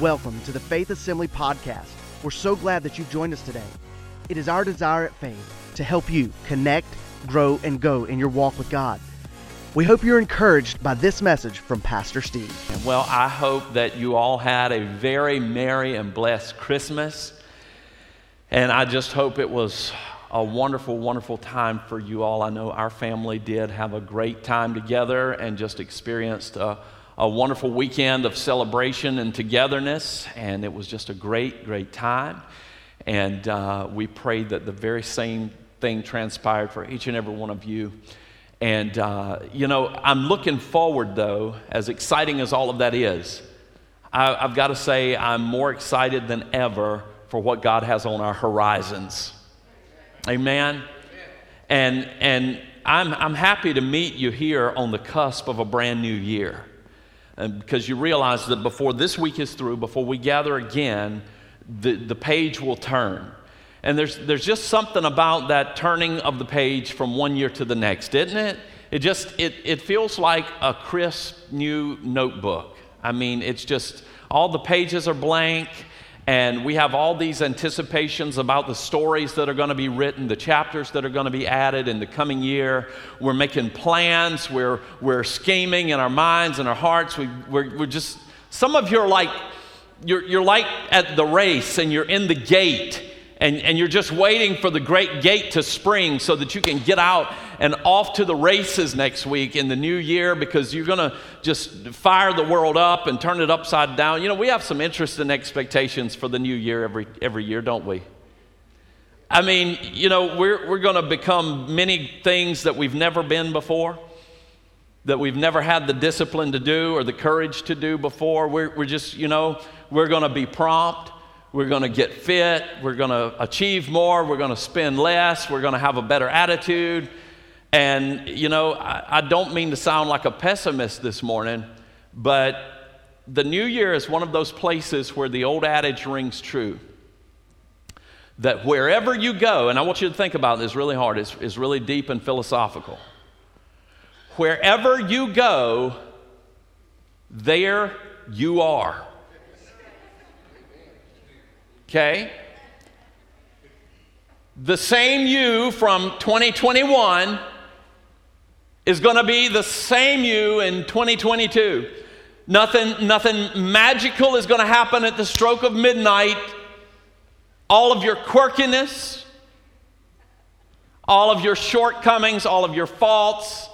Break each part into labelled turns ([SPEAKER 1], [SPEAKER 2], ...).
[SPEAKER 1] Welcome to the Faith Assembly Podcast. We're so glad that you've joined us today. It is our desire at Faith to help you connect, grow, and go in your walk with God. We hope you're encouraged by this message from Pastor Steve.
[SPEAKER 2] Well, I hope that you all had a very merry and blessed Christmas. And I just hope it was a wonderful, wonderful time for you all. I know our family did have a great time together and just experienced a, a wonderful weekend of celebration and togetherness. And it was just a great, great time. And uh, we prayed that the very same thing transpired for each and every one of you. And, uh, you know, I'm looking forward, though, as exciting as all of that is. I, I've got to say, I'm more excited than ever for what God has on our horizons. Amen. And, and I'm, I'm happy to meet you here on the cusp of a brand new year. And because you realize that before this week is through, before we gather again, the, the page will turn. And there's, there's just something about that turning of the page from one year to the next, isn't it? It just, it, it feels like a crisp new notebook. I mean, it's just, all the pages are blank and we have all these anticipations about the stories that are going to be written, the chapters that are going to be added in the coming year. We're making plans, we're, we're scheming in our minds and our hearts. We, we're, we're just, some of you are like, you're, you're like at the race and you're in the gate and, and you're just waiting for the great gate to spring so that you can get out and off to the races next week in the new year because you're going to just fire the world up and turn it upside down. You know, we have some interest and expectations for the new year every, every year, don't we? I mean, you know, we're, we're going to become many things that we've never been before, that we've never had the discipline to do or the courage to do before. We're, we're just, you know, we're going to be prompt. We're going to get fit. We're going to achieve more. We're going to spend less. We're going to have a better attitude. And, you know, I, I, don't mean to sound like a pessimist this morning, but the new year is one of those places where the old adage rings true that wherever you go, and I want you to think about this really hard, it's, it's really deep and philosophical. Wherever you go, there you are. Okay? The same you from 2021 is going to be the same you in 2022. Nothing, nothing magical is going to happen at the stroke of midnight. All of your quirkiness, all of your shortcomings, all of your faults,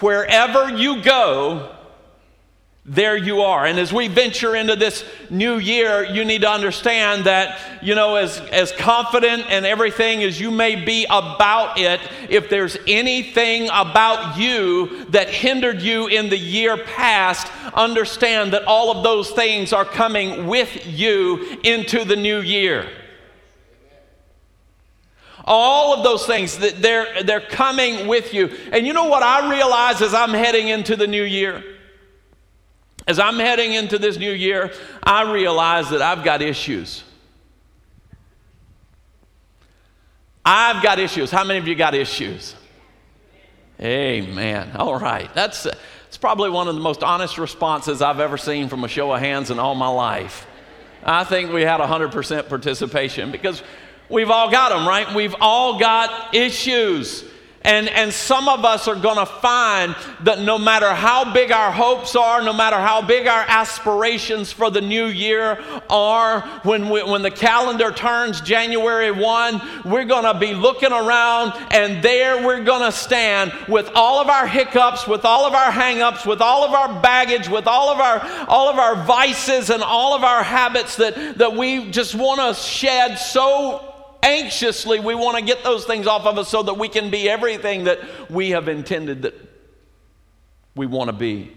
[SPEAKER 2] wherever you go, there you are. And as we venture into this new year, you need to understand that, you know, as, as confident and everything as you may be about it, if there's anything about you that hindered you in the year past, understand that all of those things are coming with you into the new year. All of those things, that they're, they're coming with you. And you know what I realize as I'm heading into the new year? As I'm heading into this new year, I realize that I've got issues. I've got issues. How many of you got issues? Amen. All right. That's, that's probably one of the most honest responses I've ever seen from a show of hands in all my life. I think we had 100% participation because we've all got them, right? We've all got issues. And, and some of us are going to find that no matter how big our hopes are, no matter how big our aspirations for the new year are, when, we, when the calendar turns January 1, we're going to be looking around and there we're going to stand with all of our hiccups, with all of our hangups, with all of our baggage, with all of our, all of our vices and all of our habits that, that we just want to shed so anxiously we want to get those things off of us so that we can be everything that we have intended that we want to be.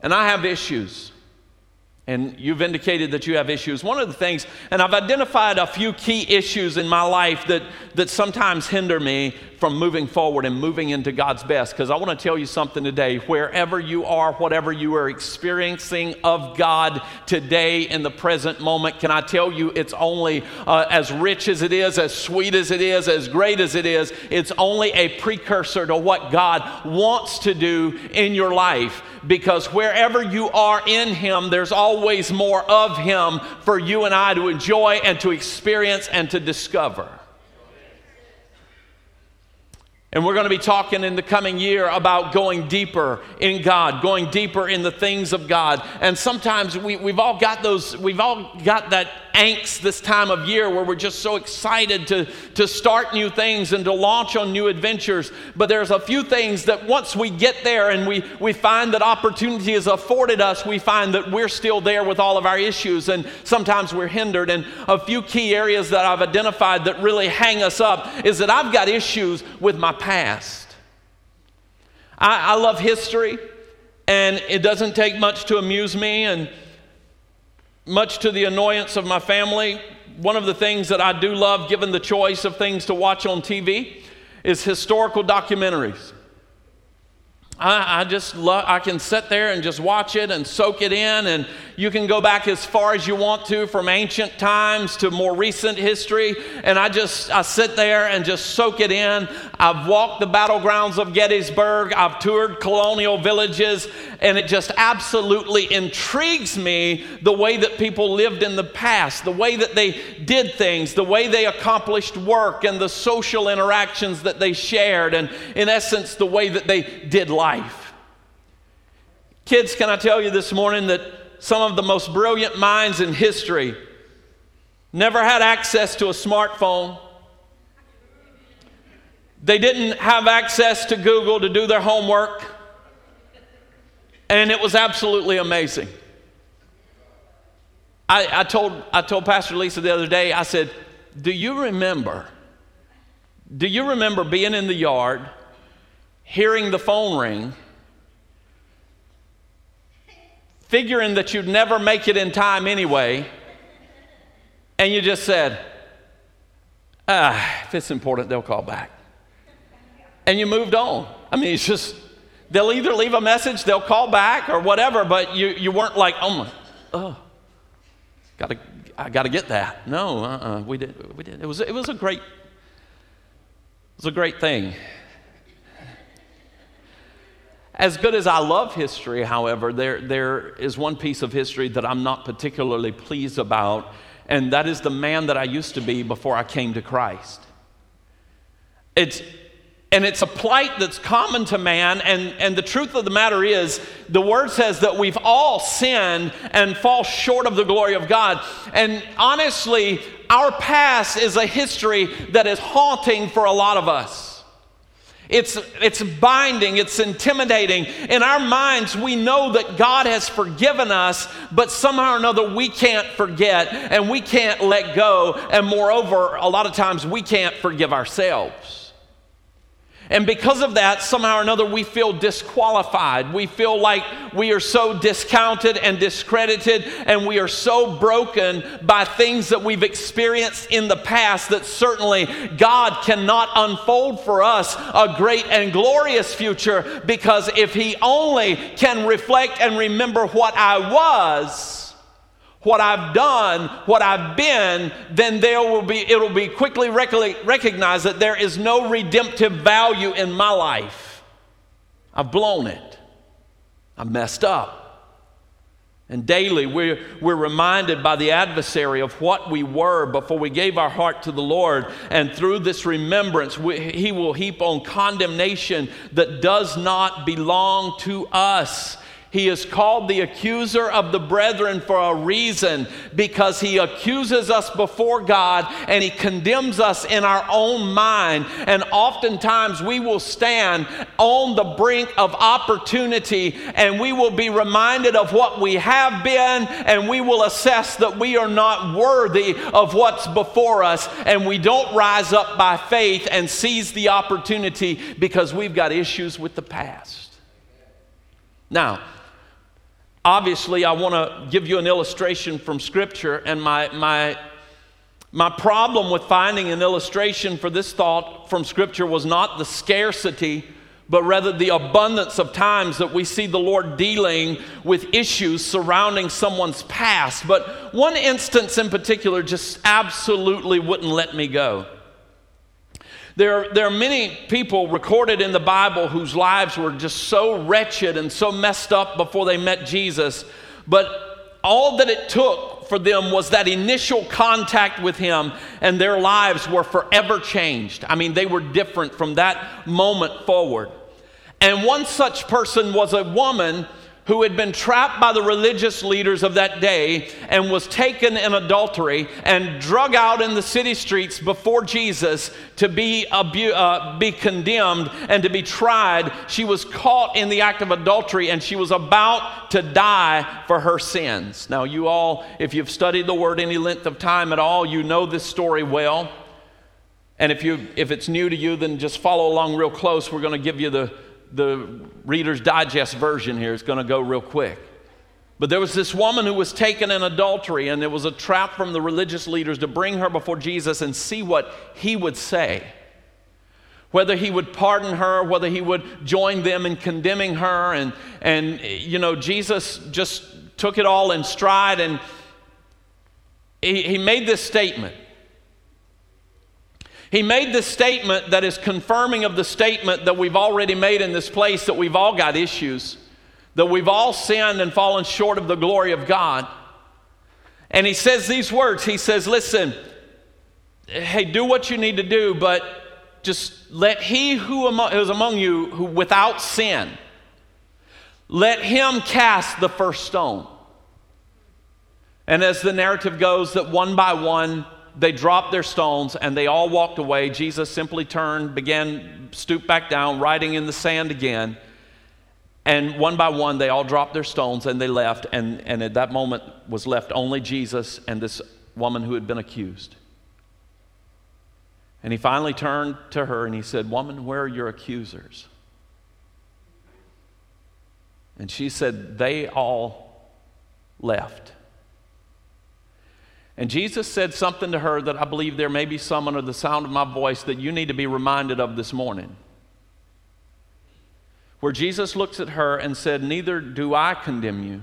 [SPEAKER 2] And I have issues. And you've indicated that you have issues. One of the things, and I've identified a few key issues in my life that, that sometimes hinder me from moving forward and moving into God's best. Because I want to tell you something today. Wherever you are, whatever you are experiencing of God today in the present moment, can I tell you it's only uh, as rich as it is, as sweet as it is, as great as it is, it's only a precursor to what God wants to do in your life because wherever you are in Him, there's always more of Him for you and I to enjoy and to experience and to discover. And we're going to be talking in the coming year about going deeper in God, going deeper in the things of God. And sometimes we, we've all got those, we've all got that angst this time of year where we're just so excited to, to start new things and to launch on new adventures. But there's a few things that once we get there and we, we find that opportunity is afforded us, we find that we're still there with all of our issues and sometimes we're hindered. And a few key areas that I've identified that really hang us up is that I've got issues with my past. I, I love history and it doesn't take much to amuse me and much to the annoyance of my family, one of the things that I do love, given the choice of things to watch on TV, is historical documentaries. I, I, just love, I can sit there and just watch it and soak it in, and you can go back as far as you want to from ancient times to more recent history. And I just, I sit there and just soak it in. I've walked the battlegrounds of Gettysburg, I've toured colonial villages, and it just absolutely intrigues me the way that people lived in the past, the way that they did things, the way they accomplished work, and the social interactions that they shared, and in essence, the way that they did life. Kids, can I tell you this morning that some of the most brilliant minds in history never had access to a smartphone? They didn't have access to Google to do their homework. And it was absolutely amazing. I, I, told, I told Pastor Lisa the other day, I said, Do you remember? Do you remember being in the yard hearing the phone ring, figuring that you'd never make it in time anyway, and you just said, ah, if it's important, they'll call back. And you moved on. I mean, it's just, they'll either leave a message, they'll call back, or whatever, but you, you weren't like, oh my, oh, gotta, I gotta get that. No, uh-uh, we did, we did. It was, it was a great, it was a great thing. As good as I love history, however, there, there is one piece of history that I'm not particularly pleased about, and that is the man that I used to be before I came to Christ. It's, and it's a plight that's common to man, and, and the truth of the matter is, the word says that we've all sinned and fall short of the glory of God. And honestly, our past is a history that is haunting for a lot of us. It's, it's binding, it's intimidating. In our minds, we know that God has forgiven us, but somehow or another we can't forget and we can't let go. And moreover, a lot of times we can't forgive ourselves. And because of that, somehow or another, we feel disqualified. We feel like we are so discounted and discredited, and we are so broken by things that we've experienced in the past that certainly God cannot unfold for us a great and glorious future because if He only can reflect and remember what I was, what I've done, what I've been, then there will be, it'll be quickly rec- recognized that there is no redemptive value in my life. I've blown it. I've messed up. And daily we're, we're reminded by the adversary of what we were before we gave our heart to the Lord. And through this remembrance, we, he will heap on condemnation that does not belong to us. He is called the accuser of the brethren for a reason because he accuses us before God and he condemns us in our own mind. And oftentimes we will stand on the brink of opportunity and we will be reminded of what we have been and we will assess that we are not worthy of what's before us and we don't rise up by faith and seize the opportunity because we've got issues with the past. Now, obviously, I want to give you an illustration from Scripture, and my, my My problem with finding an illustration for this thought from Scripture was not the scarcity, but rather the abundance of times that we see the Lord dealing with issues surrounding someone's past. But one instance in particular just absolutely wouldn't let me go. There, there are many people recorded in the Bible whose lives were just so wretched and so messed up before they met Jesus, but all that it took for them was that initial contact with Him, and their lives were forever changed. I mean, they were different from that moment forward. And one such person was a woman who had been trapped by the religious leaders of that day and was taken in adultery and drug out in the city streets before Jesus to be, abu- uh, be condemned and to be tried. She was caught in the act of adultery and she was about to die for her sins. Now, you all, if you've studied the word any length of time at all, you know this story well. And if, you, if it's new to you, then just follow along real close. We're going to give you the the Reader's Digest version here is going to go real quick. But there was this woman who was taken in adultery, and there was a trap from the religious leaders to bring her before Jesus and see what he would say. Whether he would pardon her, whether he would join them in condemning her. And, and you know, Jesus just took it all in stride and he, he made this statement. He made this statement that is confirming of the statement that we've already made in this place that we've all got issues, that we've all sinned and fallen short of the glory of God. And he says these words He says, Listen, hey, do what you need to do, but just let he who is among you who without sin, let him cast the first stone. And as the narrative goes, that one by one, they dropped their stones and they all walked away. Jesus simply turned, began, stooped back down, writing in the sand again. And one by one, they all dropped their stones and they left. And, and at that moment was left only Jesus and this woman who had been accused. And he finally turned to her and he said, Woman, where are your accusers? And she said, They all left. And Jesus said something to her that I believe there may be some under the sound of my voice that you need to be reminded of this morning. Where Jesus looks at her and said, Neither do I condemn you.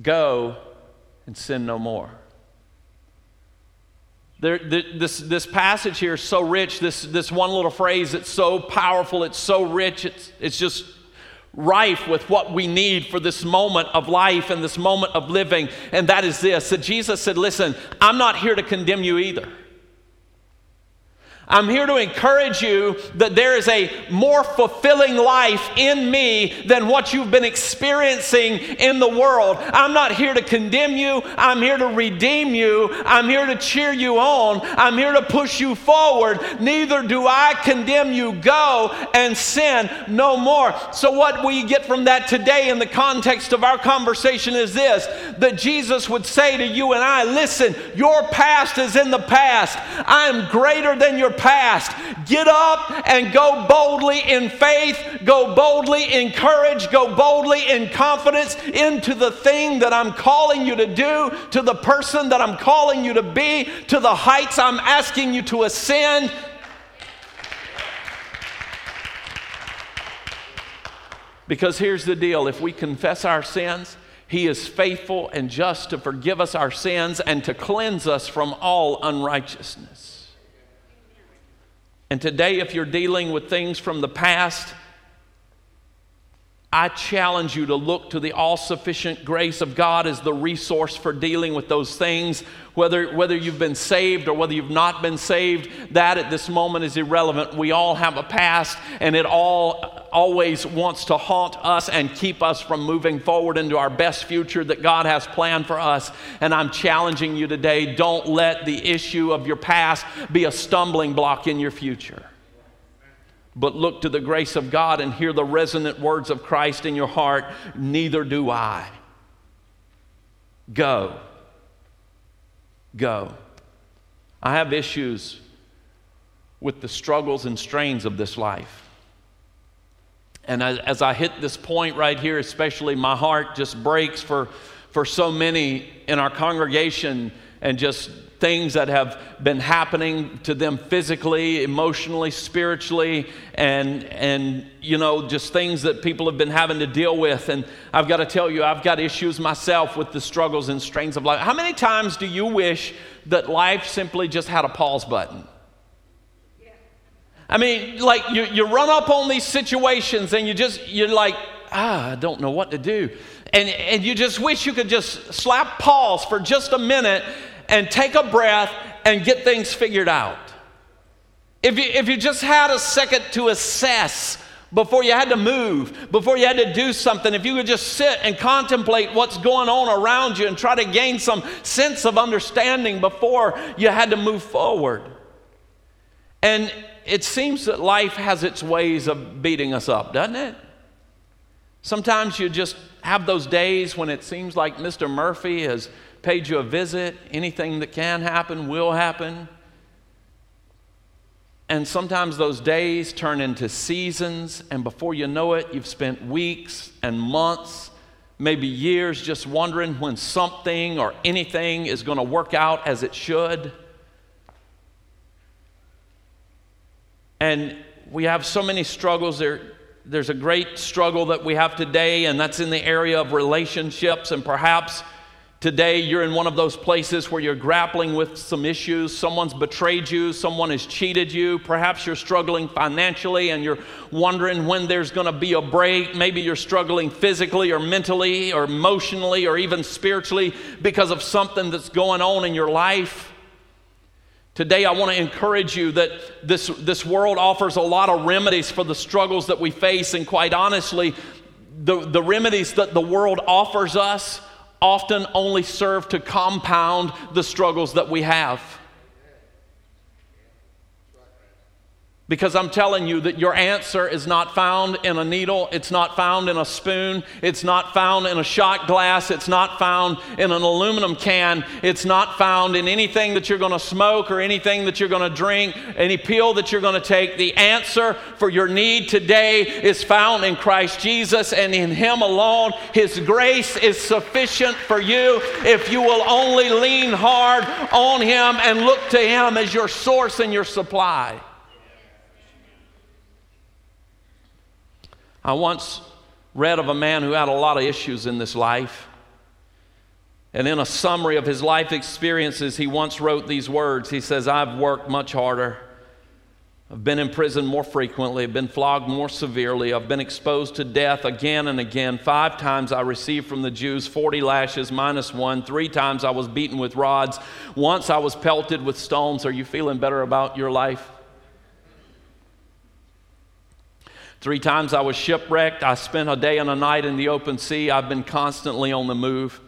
[SPEAKER 2] Go and sin no more. There, this, this passage here is so rich. This, this one little phrase, it's so powerful, it's so rich, it's, it's just rife with what we need for this moment of life and this moment of living, and that is this that Jesus said, Listen, I'm not here to condemn you either. I'm here to encourage you that there is a more fulfilling life in me than what you've been experiencing in the world. I'm not here to condemn you. I'm here to redeem you. I'm here to cheer you on. I'm here to push you forward. Neither do I condemn you. Go and sin no more. So, what we get from that today in the context of our conversation is this that Jesus would say to you and I, listen, your past is in the past. I am greater than your past. Get up and go boldly in faith, go boldly in courage, go boldly in confidence into the thing that I'm calling you to do, to the person that I'm calling you to be, to the heights I'm asking you to ascend. Because here's the deal if we confess our sins, He is faithful and just to forgive us our sins and to cleanse us from all unrighteousness. And today, if you're dealing with things from the past, I challenge you to look to the all sufficient grace of God as the resource for dealing with those things. Whether, whether you've been saved or whether you've not been saved, that at this moment is irrelevant. We all have a past, and it all always wants to haunt us and keep us from moving forward into our best future that God has planned for us. And I'm challenging you today don't let the issue of your past be a stumbling block in your future. But look to the grace of God and hear the resonant words of Christ in your heart. Neither do I. Go. Go. I have issues with the struggles and strains of this life. And as I hit this point right here, especially my heart just breaks for, for so many in our congregation and just things that have been happening to them physically, emotionally, spiritually, and, and you know, just things that people have been having to deal with. And I've got to tell you, I've got issues myself with the struggles and strains of life. How many times do you wish that life simply just had a pause button? I mean, like you, you run up on these situations and you just, you're like, ah, I don't know what to do. And, and you just wish you could just slap pause for just a minute and take a breath and get things figured out. If you, if you just had a second to assess before you had to move, before you had to do something, if you could just sit and contemplate what's going on around you and try to gain some sense of understanding before you had to move forward. And it seems that life has its ways of beating us up, doesn't it? Sometimes you just have those days when it seems like Mr. Murphy has paid you a visit. Anything that can happen will happen. And sometimes those days turn into seasons, and before you know it, you've spent weeks and months, maybe years, just wondering when something or anything is going to work out as it should. And we have so many struggles. There, there's a great struggle that we have today, and that's in the area of relationships. And perhaps today you're in one of those places where you're grappling with some issues. Someone's betrayed you, someone has cheated you. Perhaps you're struggling financially and you're wondering when there's going to be a break. Maybe you're struggling physically or mentally or emotionally or even spiritually because of something that's going on in your life. Today, I want to encourage you that this, this world offers a lot of remedies for the struggles that we face, and quite honestly, the, the remedies that the world offers us often only serve to compound the struggles that we have. Because I'm telling you that your answer is not found in a needle, it's not found in a spoon, it's not found in a shot glass, it's not found in an aluminum can, it's not found in anything that you're going to smoke or anything that you're going to drink, any pill that you're going to take. The answer for your need today is found in Christ Jesus and in Him alone. His grace is sufficient for you if you will only lean hard on Him and look to Him as your source and your supply. I once read of a man who had a lot of issues in this life. And in a summary of his life experiences, he once wrote these words. He says, I've worked much harder. I've been in prison more frequently. I've been flogged more severely. I've been exposed to death again and again. Five times I received from the Jews 40 lashes minus one. Three times I was beaten with rods. Once I was pelted with stones. Are you feeling better about your life? Three times I was shipwrecked. I spent a day and a night in the open sea. I've been constantly on the move.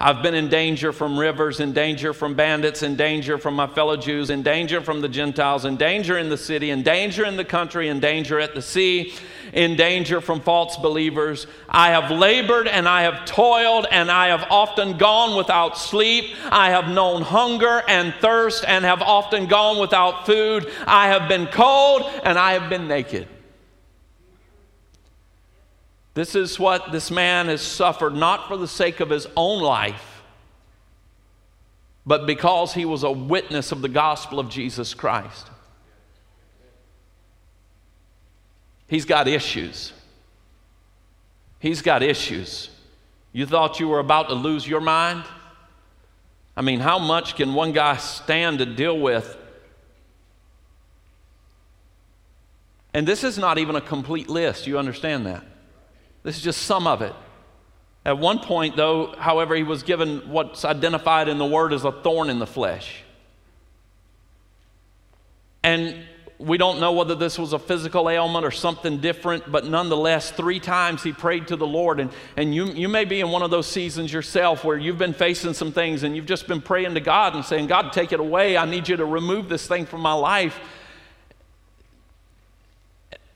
[SPEAKER 2] I've been in danger from rivers, in danger from bandits, in danger from my fellow Jews, in danger from the Gentiles, in danger in the city, in danger in the country, in danger at the sea, in danger from false believers. I have labored and I have toiled and I have often gone without sleep. I have known hunger and thirst and have often gone without food. I have been cold and I have been naked. This is what this man has suffered, not for the sake of his own life, but because he was a witness of the gospel of Jesus Christ. He's got issues. He's got issues. You thought you were about to lose your mind? I mean, how much can one guy stand to deal with? And this is not even a complete list. You understand that? This is just some of it. At one point, though, however, he was given what's identified in the word as a thorn in the flesh. And we don't know whether this was a physical ailment or something different, but nonetheless, three times he prayed to the Lord. And, and you, you may be in one of those seasons yourself where you've been facing some things and you've just been praying to God and saying, God, take it away. I need you to remove this thing from my life.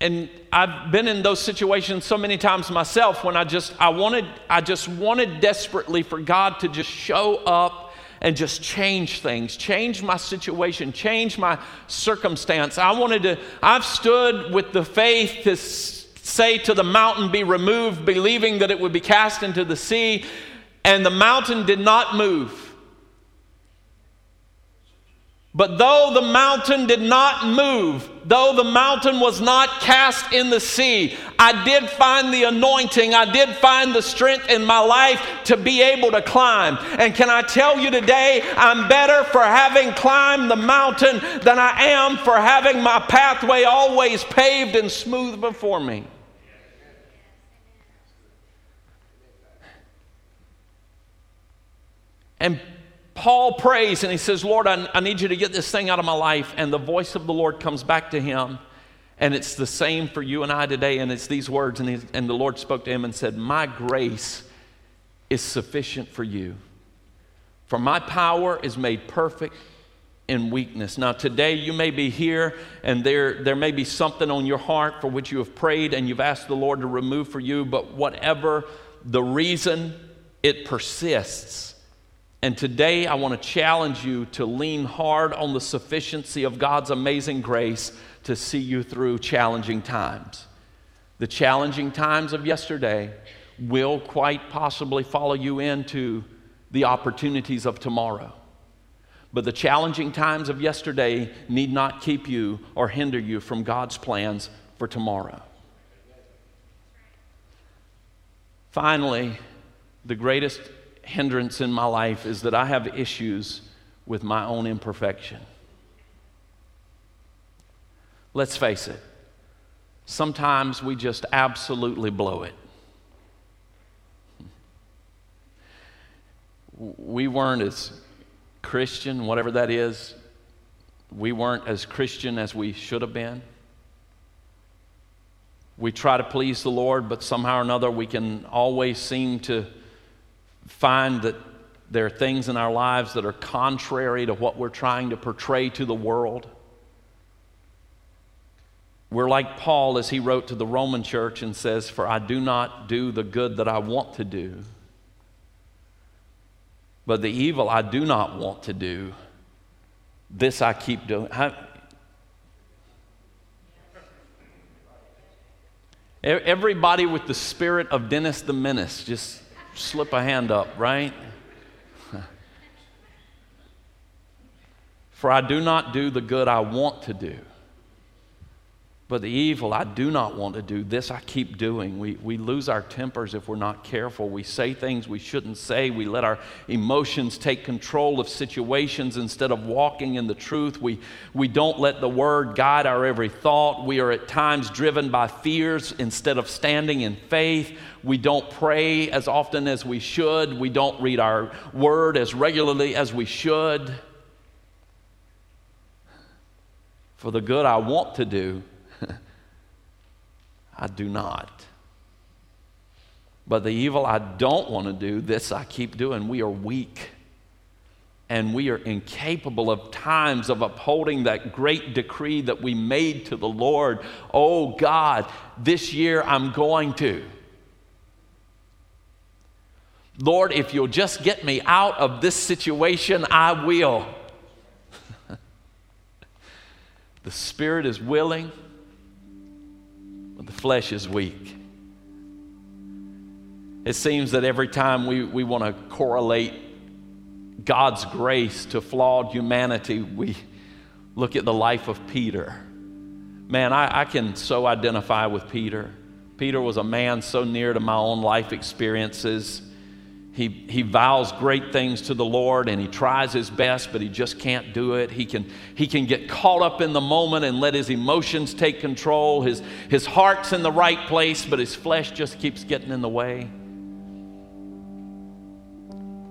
[SPEAKER 2] And I've been in those situations so many times myself when I just I wanted I just wanted desperately for God to just show up and just change things, change my situation, change my circumstance. I wanted to I've stood with the faith to say to the mountain be removed believing that it would be cast into the sea and the mountain did not move. But though the mountain did not move, though the mountain was not cast in the sea, I did find the anointing, I did find the strength in my life to be able to climb. And can I tell you today, I'm better for having climbed the mountain than I am for having my pathway always paved and smooth before me. And Paul prays and he says, Lord, I, I, need you to get this thing out of my life. And the voice of the Lord comes back to him. And it's the same for you and I today. And it's these words. And, he, and the Lord spoke to him and said, My grace is sufficient for you. For my power is made perfect in weakness. Now, today you may be here and there, there may be something on your heart for which you have prayed and you've asked the Lord to remove for you. But whatever the reason, it persists and today I want to challenge you to lean hard on the sufficiency of God's amazing grace to see you through challenging times. The challenging times of yesterday will quite possibly follow you into the opportunities of tomorrow. But the challenging times of yesterday need not keep you or hinder you from God's plans for tomorrow. Finally, the greatest hindrance in my life is that I have issues with my own imperfection. Let's face it, sometimes we just absolutely blow it. We weren't as Christian, whatever that is, we weren't as Christian as we should have been. We try to please the Lord, but somehow or another we can always seem to find that there are things in our lives that are contrary to what we're trying to portray to the world. We're like Paul as he wrote to the Roman church and says, For I do not do the good that I want to do, but the evil I do not want to do, this I keep doing. Everybody with the spirit of Dennis the Menace just slip a hand up, right? For I do not do the good I want to do, but the evil I do not want to do, this I keep doing. We, we lose our tempers if we're not careful. We say things we shouldn't say. We let our emotions take control of situations instead of walking in the truth. We, we don't let the word guide our every thought. We are at times driven by fears instead of standing in faith. We don't pray as often as we should. We don't read our word as regularly as we should. For the good I want to do, I do not. But the evil I don't want to do, this I keep doing. We are weak. And we are incapable of times of upholding that great decree that we made to the Lord. Oh God, this year I'm going to. Lord, if you'll just get me out of this situation, I will. the spirit is willing, flesh is weak. It seems that every time we, we want to correlate God's grace to flawed humanity, we look at the life of Peter. Man, I, I can so identify with Peter. Peter was a man so near to my own life experiences. He, he vows great things to the Lord and he tries his best, but he just can't do it. He can, he can get caught up in the moment and let his emotions take control. His, his heart's in the right place, but his flesh just keeps getting in the way.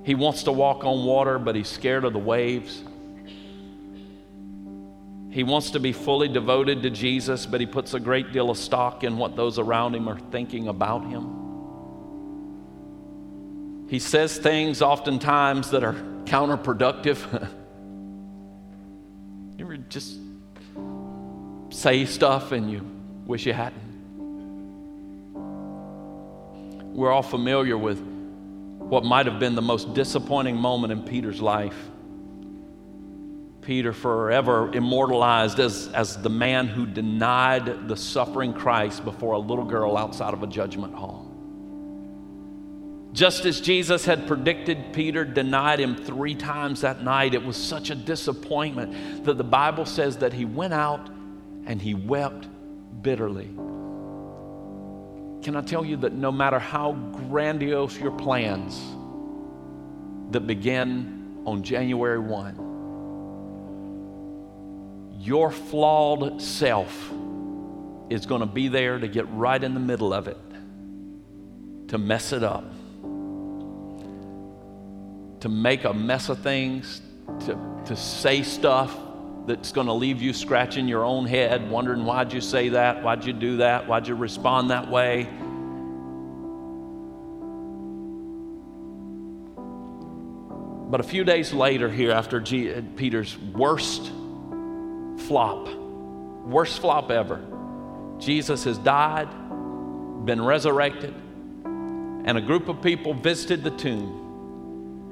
[SPEAKER 2] He wants to walk on water, but he's scared of the waves. He wants to be fully devoted to Jesus, but he puts a great deal of stock in what those around him are thinking about him. He says things oftentimes that are counterproductive. you ever just say stuff and you wish you hadn't? We're all familiar with what might have been the most disappointing moment in Peter's life. Peter, forever immortalized as, as the man who denied the suffering Christ before a little girl outside of a judgment hall Just as Jesus had predicted, Peter denied him three times that night. It was such a disappointment that the Bible says that he went out and he wept bitterly. Can I tell you that no matter how grandiose your plans that begin on January 1, your flawed self is going to be there to get right in the middle of it, to mess it up to make a mess of things, to, to say stuff that's going to leave you scratching your own head, wondering why'd you say that? Why'd you do that? Why'd you respond that way? But a few days later, here after G- uh, Peter's worst flop, worst flop ever, Jesus has died, been resurrected, and a group of people visited the tomb.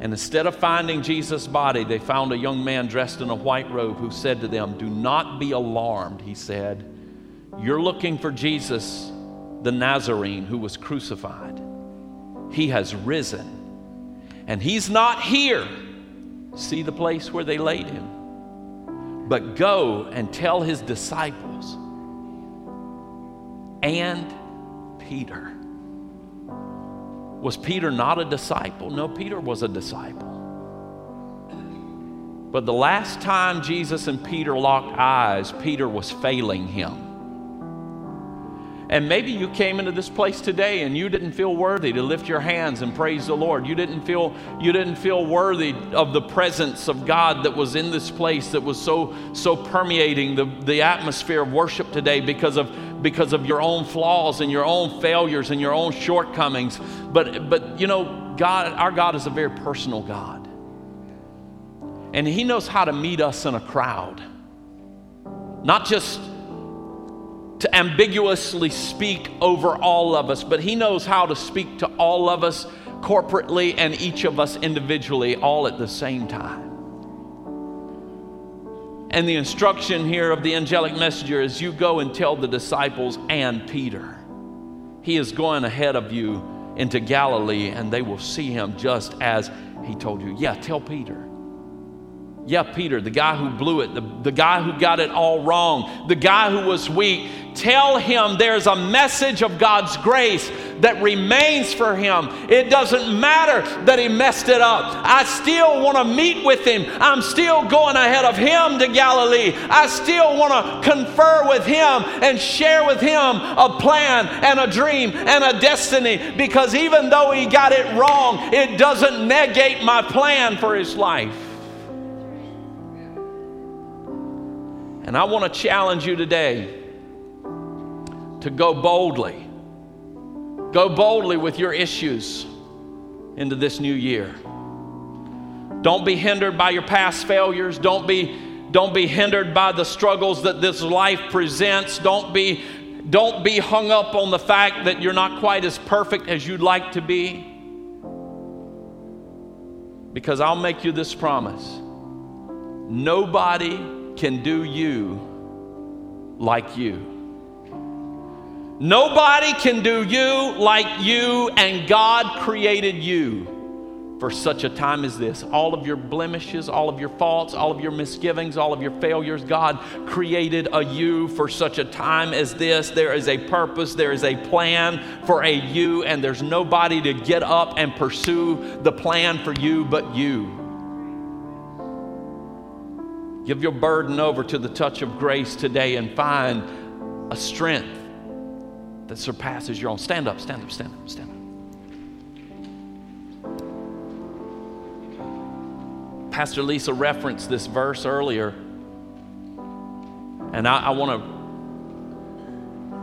[SPEAKER 2] And instead of finding Jesus' body, they found a young man dressed in a white robe who said to them, Do not be alarmed, he said. You're looking for Jesus, the Nazarene, who was crucified. He has risen, and he's not here. See the place where they laid him. But go and tell his disciples and Peter was Peter not a disciple? No, Peter was a disciple. But the last time Jesus and Peter locked eyes, Peter was failing him. And maybe you came into this place today and you didn't feel worthy to lift your hands and praise the Lord. You didn't feel you didn't feel worthy of the presence of God that was in this place that was so so permeating the, the atmosphere of worship today because of because of your own flaws and your own failures and your own shortcomings. But, but you know, God, our God is a very personal God. And He knows how to meet us in a crowd, not just to ambiguously speak over all of us, but He knows how to speak to all of us corporately and each of us individually all at the same time. And the instruction here of the angelic messenger is you go and tell the disciples and Peter. He is going ahead of you into Galilee, and they will see him just as he told you. Yeah, tell Peter. Yeah, Peter, the guy who blew it, the, the guy who got it all wrong, the guy who was weak, tell him there's a message of God's grace that remains for him. It doesn't matter that he messed it up. I still want to meet with him. I'm still going ahead of him to Galilee. I still want to confer with him and share with him a plan and a dream and a destiny because even though he got it wrong, it doesn't negate my plan for his life. And I want to challenge you today to go boldly. Go boldly with your issues into this new year. Don't be hindered by your past failures. Don't be, don't be hindered by the struggles that this life presents. Don't be, don't be hung up on the fact that you're not quite as perfect as you'd like to be. Because I'll make you this promise nobody can do you like you. Nobody can do you like you, and God created you for such a time as this. All of your blemishes, all of your faults, all of your misgivings, all of your failures, God created a you for such a time as this. There is a purpose, there is a plan for a you, and there's nobody to get up and pursue the plan for you but you. Give your burden over to the touch of grace today and find a strength that surpasses your own. Stand up, stand up, stand up, stand up. Pastor Lisa referenced this verse earlier, and I, I want to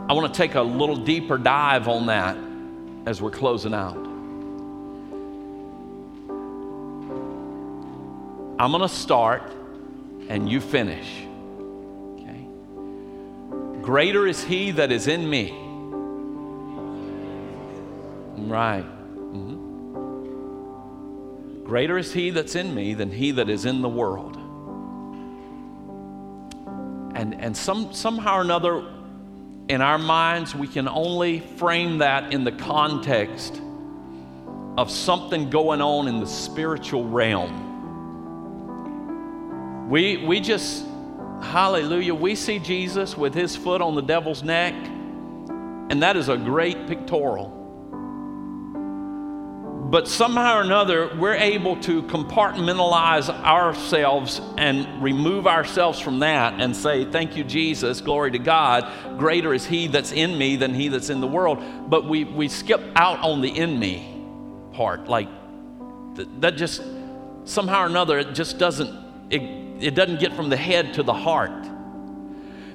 [SPEAKER 2] I want to take a little deeper dive on that as we're closing out. I'm going to start and you finish. Okay? Greater is he that is in me. Right. Mm-hmm. Greater is he that's in me than he that is in the world. And, and some, somehow or another, in our minds, we can only frame that in the context of something going on in the spiritual realm. We, we just, hallelujah, we see Jesus with his foot on the devil's neck, and that is a great pictorial but somehow or another, we're able to compartmentalize ourselves and remove ourselves from that and say, Thank you, Jesus, glory to God. Greater is He that's in me than He that's in the world. But we, we skip out on the in me part. Like, that just somehow or another, it just doesn't, it, it doesn't get from the head to the heart.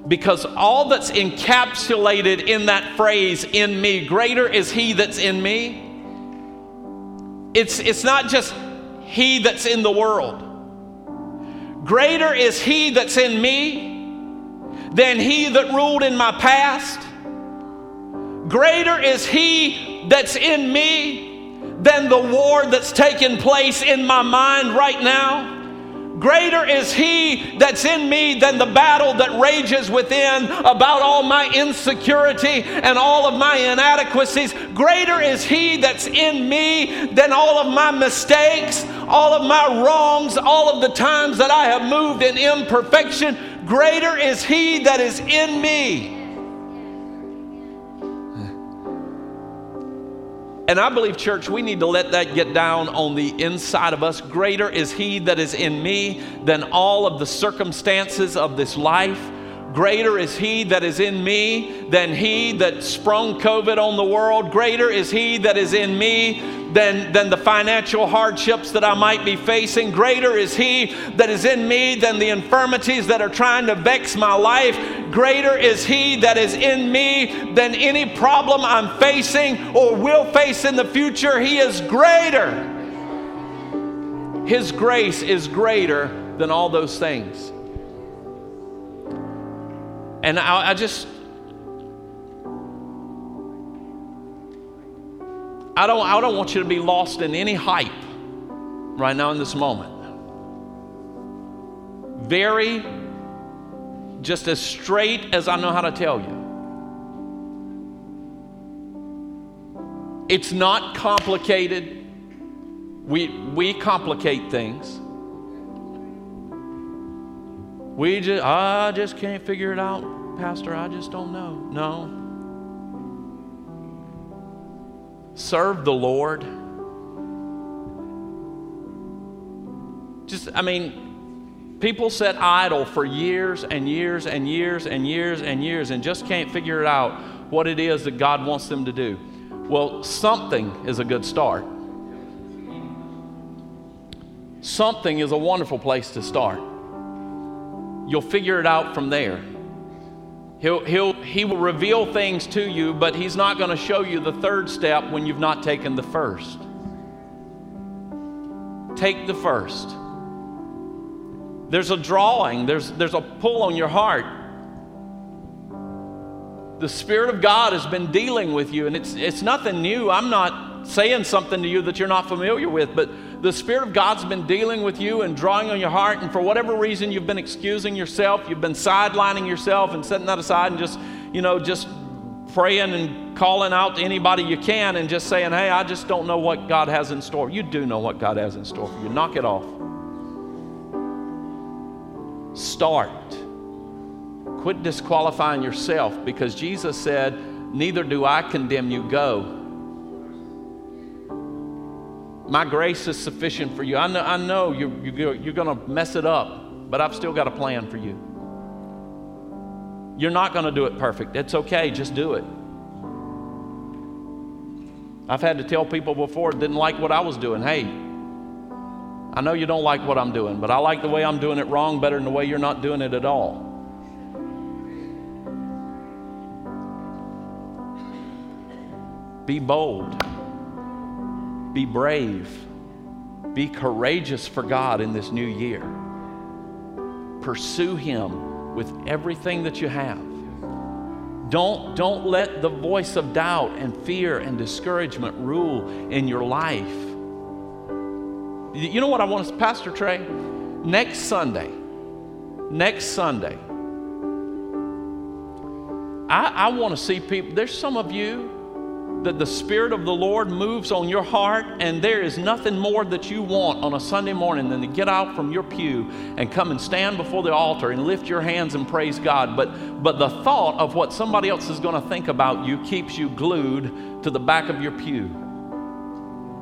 [SPEAKER 2] Because all that's encapsulated in that phrase, in me, greater is He that's in me it's, it's not just he that's in the world. Greater is he that's in me than he that ruled in my past. Greater is he that's in me than the war that's taking place in my mind right now. Greater is he that's in me than the battle that rages within about all my insecurity and all of my inadequacies. Greater is he that's in me than all of my mistakes, all of my wrongs, all of the times that I have moved in imperfection. Greater is he that is in me And I believe, church, we need to let that get down on the inside of us. Greater is He that is in me than all of the circumstances of this life. Greater is he that is in me than he that sprung COVID on the world. Greater is he that is in me than, than the financial hardships that I might be facing. Greater is he that is in me than the infirmities that are trying to vex my life. Greater is he that is in me than any problem I'm facing or will face in the future. He is greater. His grace is greater than all those things. And I, I just, I don't, I don't want you to be lost in any hype right now in this moment. Very, just as straight as I know how to tell you. It's not complicated. We, we complicate things. We just, I just can't figure it out. Pastor, I just don't know. No. Serve the Lord. Just, I mean, people sit idle for years and years and years and years and years and just can't figure it out what it is that God wants them to do. Well, something is a good start. Something is a wonderful place to start. You'll figure it out from there. He'll, he'll, he will reveal things to you, but he's not going to show you the third step when you've not taken the first. Take the first. There's a drawing, there's, there's a pull on your heart. The Spirit of God has been dealing with you, and it's, it's nothing new. I'm not saying something to you that you're not familiar with, but the Spirit of God's been dealing with you and drawing on your heart, and for whatever reason you've been excusing yourself, you've been sidelining yourself and setting that aside and just, you know, just praying and calling out to anybody you can and just saying, hey, I just don't know what God has in store. You do know what God has in store for you. Knock it off. Start. Quit disqualifying yourself because Jesus said, Neither do I condemn you. Go. My grace is sufficient for you. I know, I know you're, you're, going to mess it up, but I've still got a plan for you. You're not going to do it perfect. It's okay, just do it. I've had to tell people before didn't like what I was doing. Hey, I know you don't like what I'm doing, but I like the way I'm doing it wrong better than the way you're not doing it at all. Be bold. Be brave. Be courageous for God in this new year. Pursue Him with everything that you have. Don't, don't let the voice of doubt and fear and discouragement rule in your life. You know what I want to, Pastor Trey? Next Sunday, next Sunday, I, I want to see people. There's some of you that the Spirit of the Lord moves on your heart, and there is nothing more that you want on a Sunday morning than to get out from your pew and come and stand before the altar and lift your hands and praise God. But, but the thought of what somebody else is going to think about you keeps you glued to the back of your pew.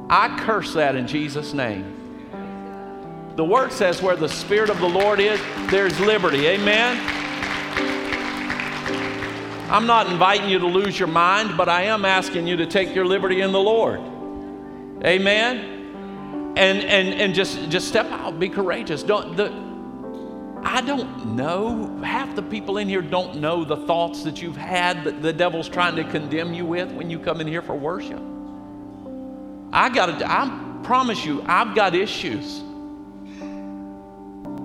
[SPEAKER 2] I curse that in Jesus' name. The word says, where the Spirit of the Lord is, there's liberty. Amen. I'm not inviting you to lose your mind, but I am asking you to take your liberty in the Lord. Amen. And and and just just step out, be courageous. Don't the I don't know. Half the people in here don't know the thoughts that you've had that the devil's trying to condemn you with when you come in here for worship. I got I promise you, I've got issues.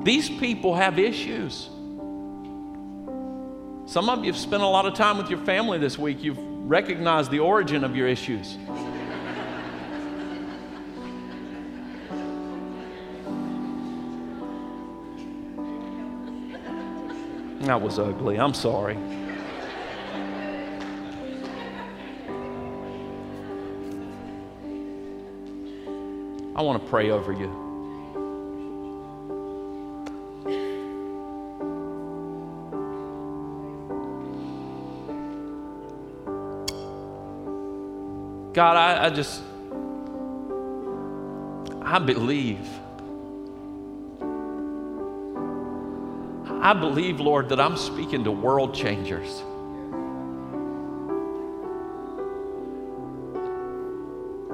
[SPEAKER 2] These people have issues. Some of you have spent a lot of time with your family this week. You've recognized the origin of your issues. That was ugly. I'm sorry. I want to pray over you. God, I, I just, I believe. I believe, Lord, that I'm speaking to world changers.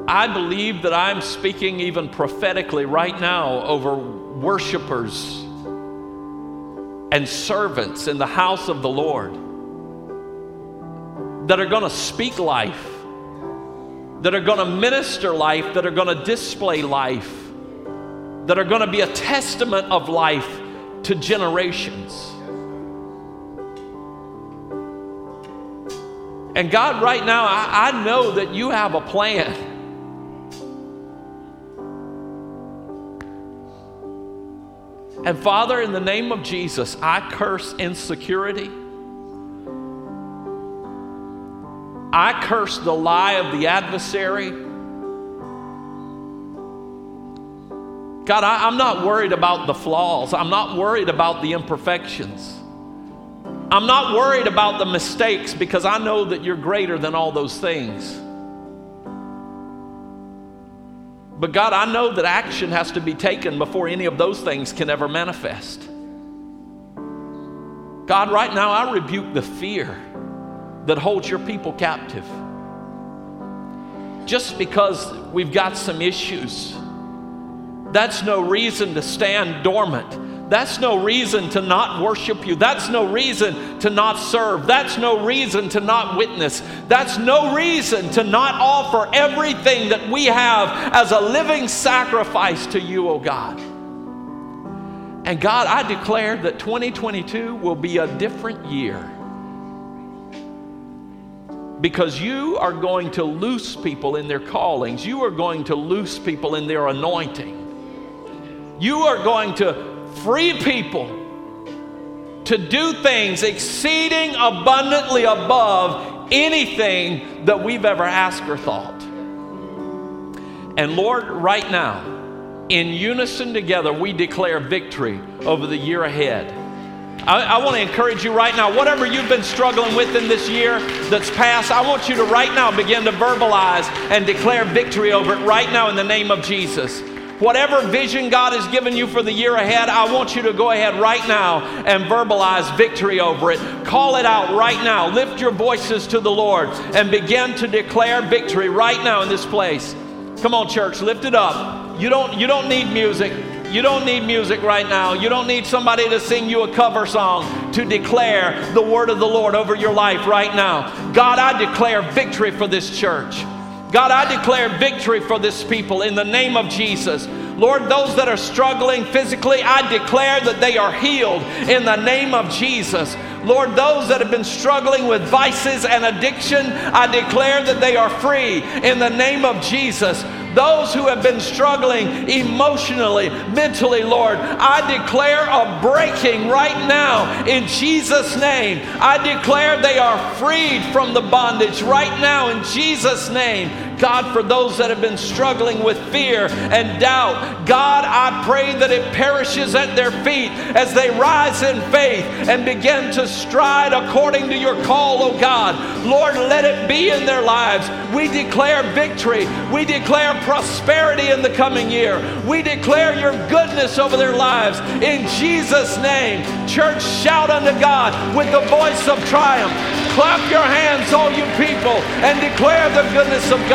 [SPEAKER 2] I believe that I'm speaking even prophetically right now over worshipers and servants in the house of the Lord that are going to speak life that are going to minister life, that are going to display life, that are going to be a testament of life to generations. And God, right now, I, I know that you have a plan. And Father, in the name of Jesus, I curse insecurity. I curse the lie of the adversary. God, I, am not worried about the flaws. I'm not worried about the imperfections. I'm not worried about the mistakes because I know that you're greater than all those things. But God, I know that action has to be taken before any of those things can ever manifest. God, right now I rebuke the fear that holds your people captive. Just because we've got some issues, that's no reason to stand dormant. That's no reason to not worship you. That's no reason to not serve. That's no reason to not witness. That's no reason to not offer everything that we have as a living sacrifice to you, oh God. And God, I declare that 2022 will be a different year because you are going to loose people in their callings. You are going to loose people in their anointing. You are going to free people to do things exceeding abundantly above anything that we've ever asked or thought. And Lord, right now, in unison together, we declare victory over the year ahead. I, I want to encourage you right now, whatever you've been struggling with in this year that's passed, I want you to right now begin to verbalize and declare victory over it right now in the name of Jesus. Whatever vision God has given you for the year ahead, I want you to go ahead right now and verbalize victory over it. Call it out right now. Lift your voices to the Lord and begin to declare victory right now in this place. Come on, church, lift it up. You don't, you don't need music. You don't need music right now. You don't need somebody to sing you a cover song to declare the word of the Lord over your life right now. God, I declare victory for this church. God, I declare victory for this people in the name of Jesus. Lord, those that are struggling physically, I declare that they are healed in the name of Jesus. Lord, those that have been struggling with vices and addiction, I declare that they are free in the name of Jesus. Those who have been struggling emotionally, mentally, Lord, I declare a breaking right now in Jesus' name. I declare they are freed from the bondage right now in Jesus' name. God, for those that have been struggling with fear and doubt, God, I pray that it perishes at their feet as they rise in faith and begin to stride according to your call, oh God. Lord, let it be in their lives. We declare victory. We declare prosperity in the coming year. We declare your goodness over their lives in Jesus' name. Church, shout unto God with the voice of triumph. Clap your hands, all you people, and declare the goodness of